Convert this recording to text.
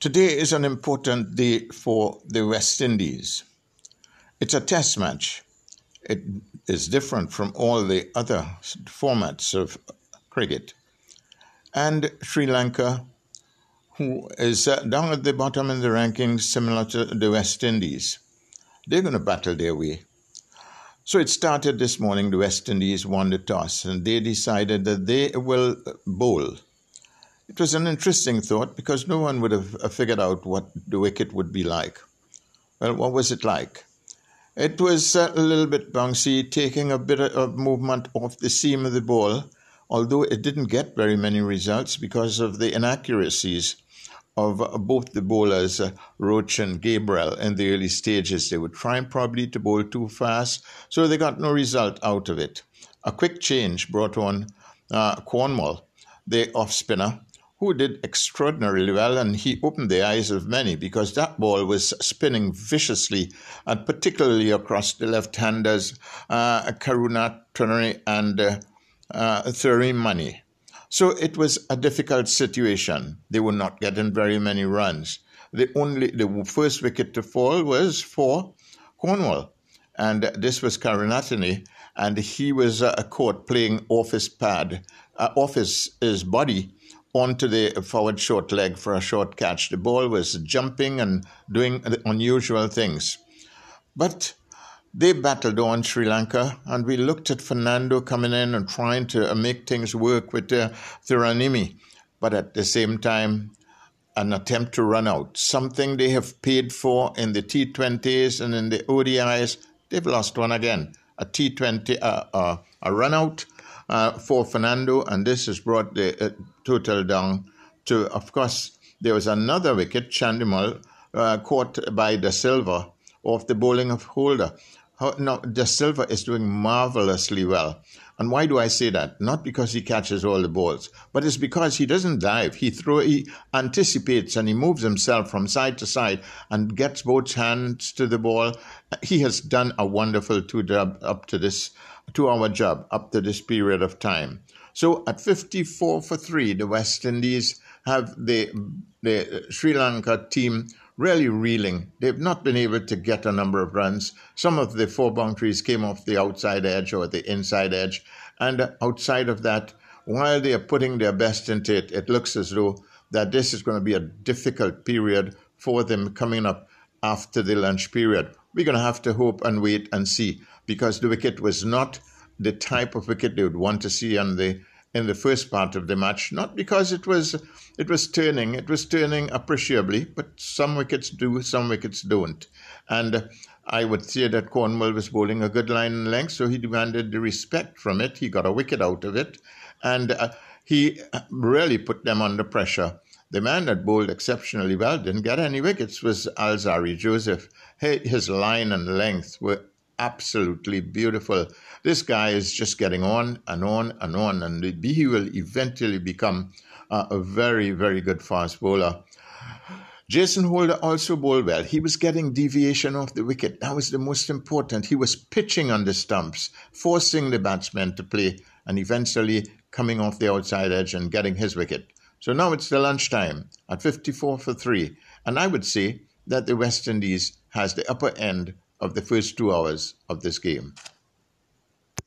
Today is an important day for the West Indies. It's a test match. It is different from all the other formats of cricket. And Sri Lanka, who is uh, down at the bottom in the rankings, similar to the West Indies, they're going to battle their way. So it started this morning. The West Indies won the toss and they decided that they will bowl it was an interesting thought because no one would have uh, figured out what the wicket would be like. Well, what was it like? It was uh, a little bit bouncy, taking a bit of movement off the seam of the ball, although it didn't get very many results because of the inaccuracies of uh, both the bowlers, Roach and Gabriel, in the early stages. They were trying probably to bowl too fast, so they got no result out of it. A quick change brought on uh, Cornwall, the off spinner, who did extraordinarily well, and he opened the eyes of many because that ball was spinning viciously, and particularly across the left-handers, uh, Karuna and uh, uh, Money. So it was a difficult situation. They were not getting very many runs. The only the first wicket to fall was for Cornwall, and this was Karunaratne, and he was uh, caught playing off his pad, uh, off his, his body onto the forward short leg for a short catch. The ball was jumping and doing unusual things. But they battled on Sri Lanka, and we looked at Fernando coming in and trying to make things work with uh, Thirimanne. But at the same time, an attempt to run out, something they have paid for in the T20s and in the ODIs. They've lost one again. A T20, uh, uh, a run out uh, for Fernando, and this has brought the uh, total down to, of course, there was another wicket, Chandimal, uh, caught by Da Silva off the bowling of Holder. Now, Da Silva is doing marvelously well. And why do I say that? Not because he catches all the balls, but it's because he doesn't dive. He throw, he anticipates and he moves himself from side to side and gets both hands to the ball. He has done a wonderful two job up to this two hour job up to this period of time. So at 54 for 3, the West Indies have the, the Sri Lanka team really reeling. They've not been able to get a number of runs. Some of the four boundaries came off the outside edge or the inside edge. And outside of that, while they are putting their best into it, it looks as though that this is going to be a difficult period for them coming up after the lunch period. We're going to have to hope and wait and see because the wicket was not the type of wicket they would want to see on the in the first part of the match. Not because it was it was turning, it was turning appreciably, but some wickets do, some wickets don't. And I would say that Cornwall was bowling a good line and length, so he demanded the respect from it. He got a wicket out of it, and uh, he really put them under pressure. The man that bowled exceptionally well didn't get any wickets was Alzarri Joseph. His line and length were absolutely beautiful. This guy is just getting on and on and on, and he will eventually become uh, a very, very good fast bowler. Jason Holder also bowled well. He was getting deviation off the wicket. That was the most important. He was pitching on the stumps, forcing the batsmen to play, and eventually coming off the outside edge and getting his wicket. So now it's the lunchtime at 54 for 3. And I would say that the West Indies has the upper end of the first two hours of this game.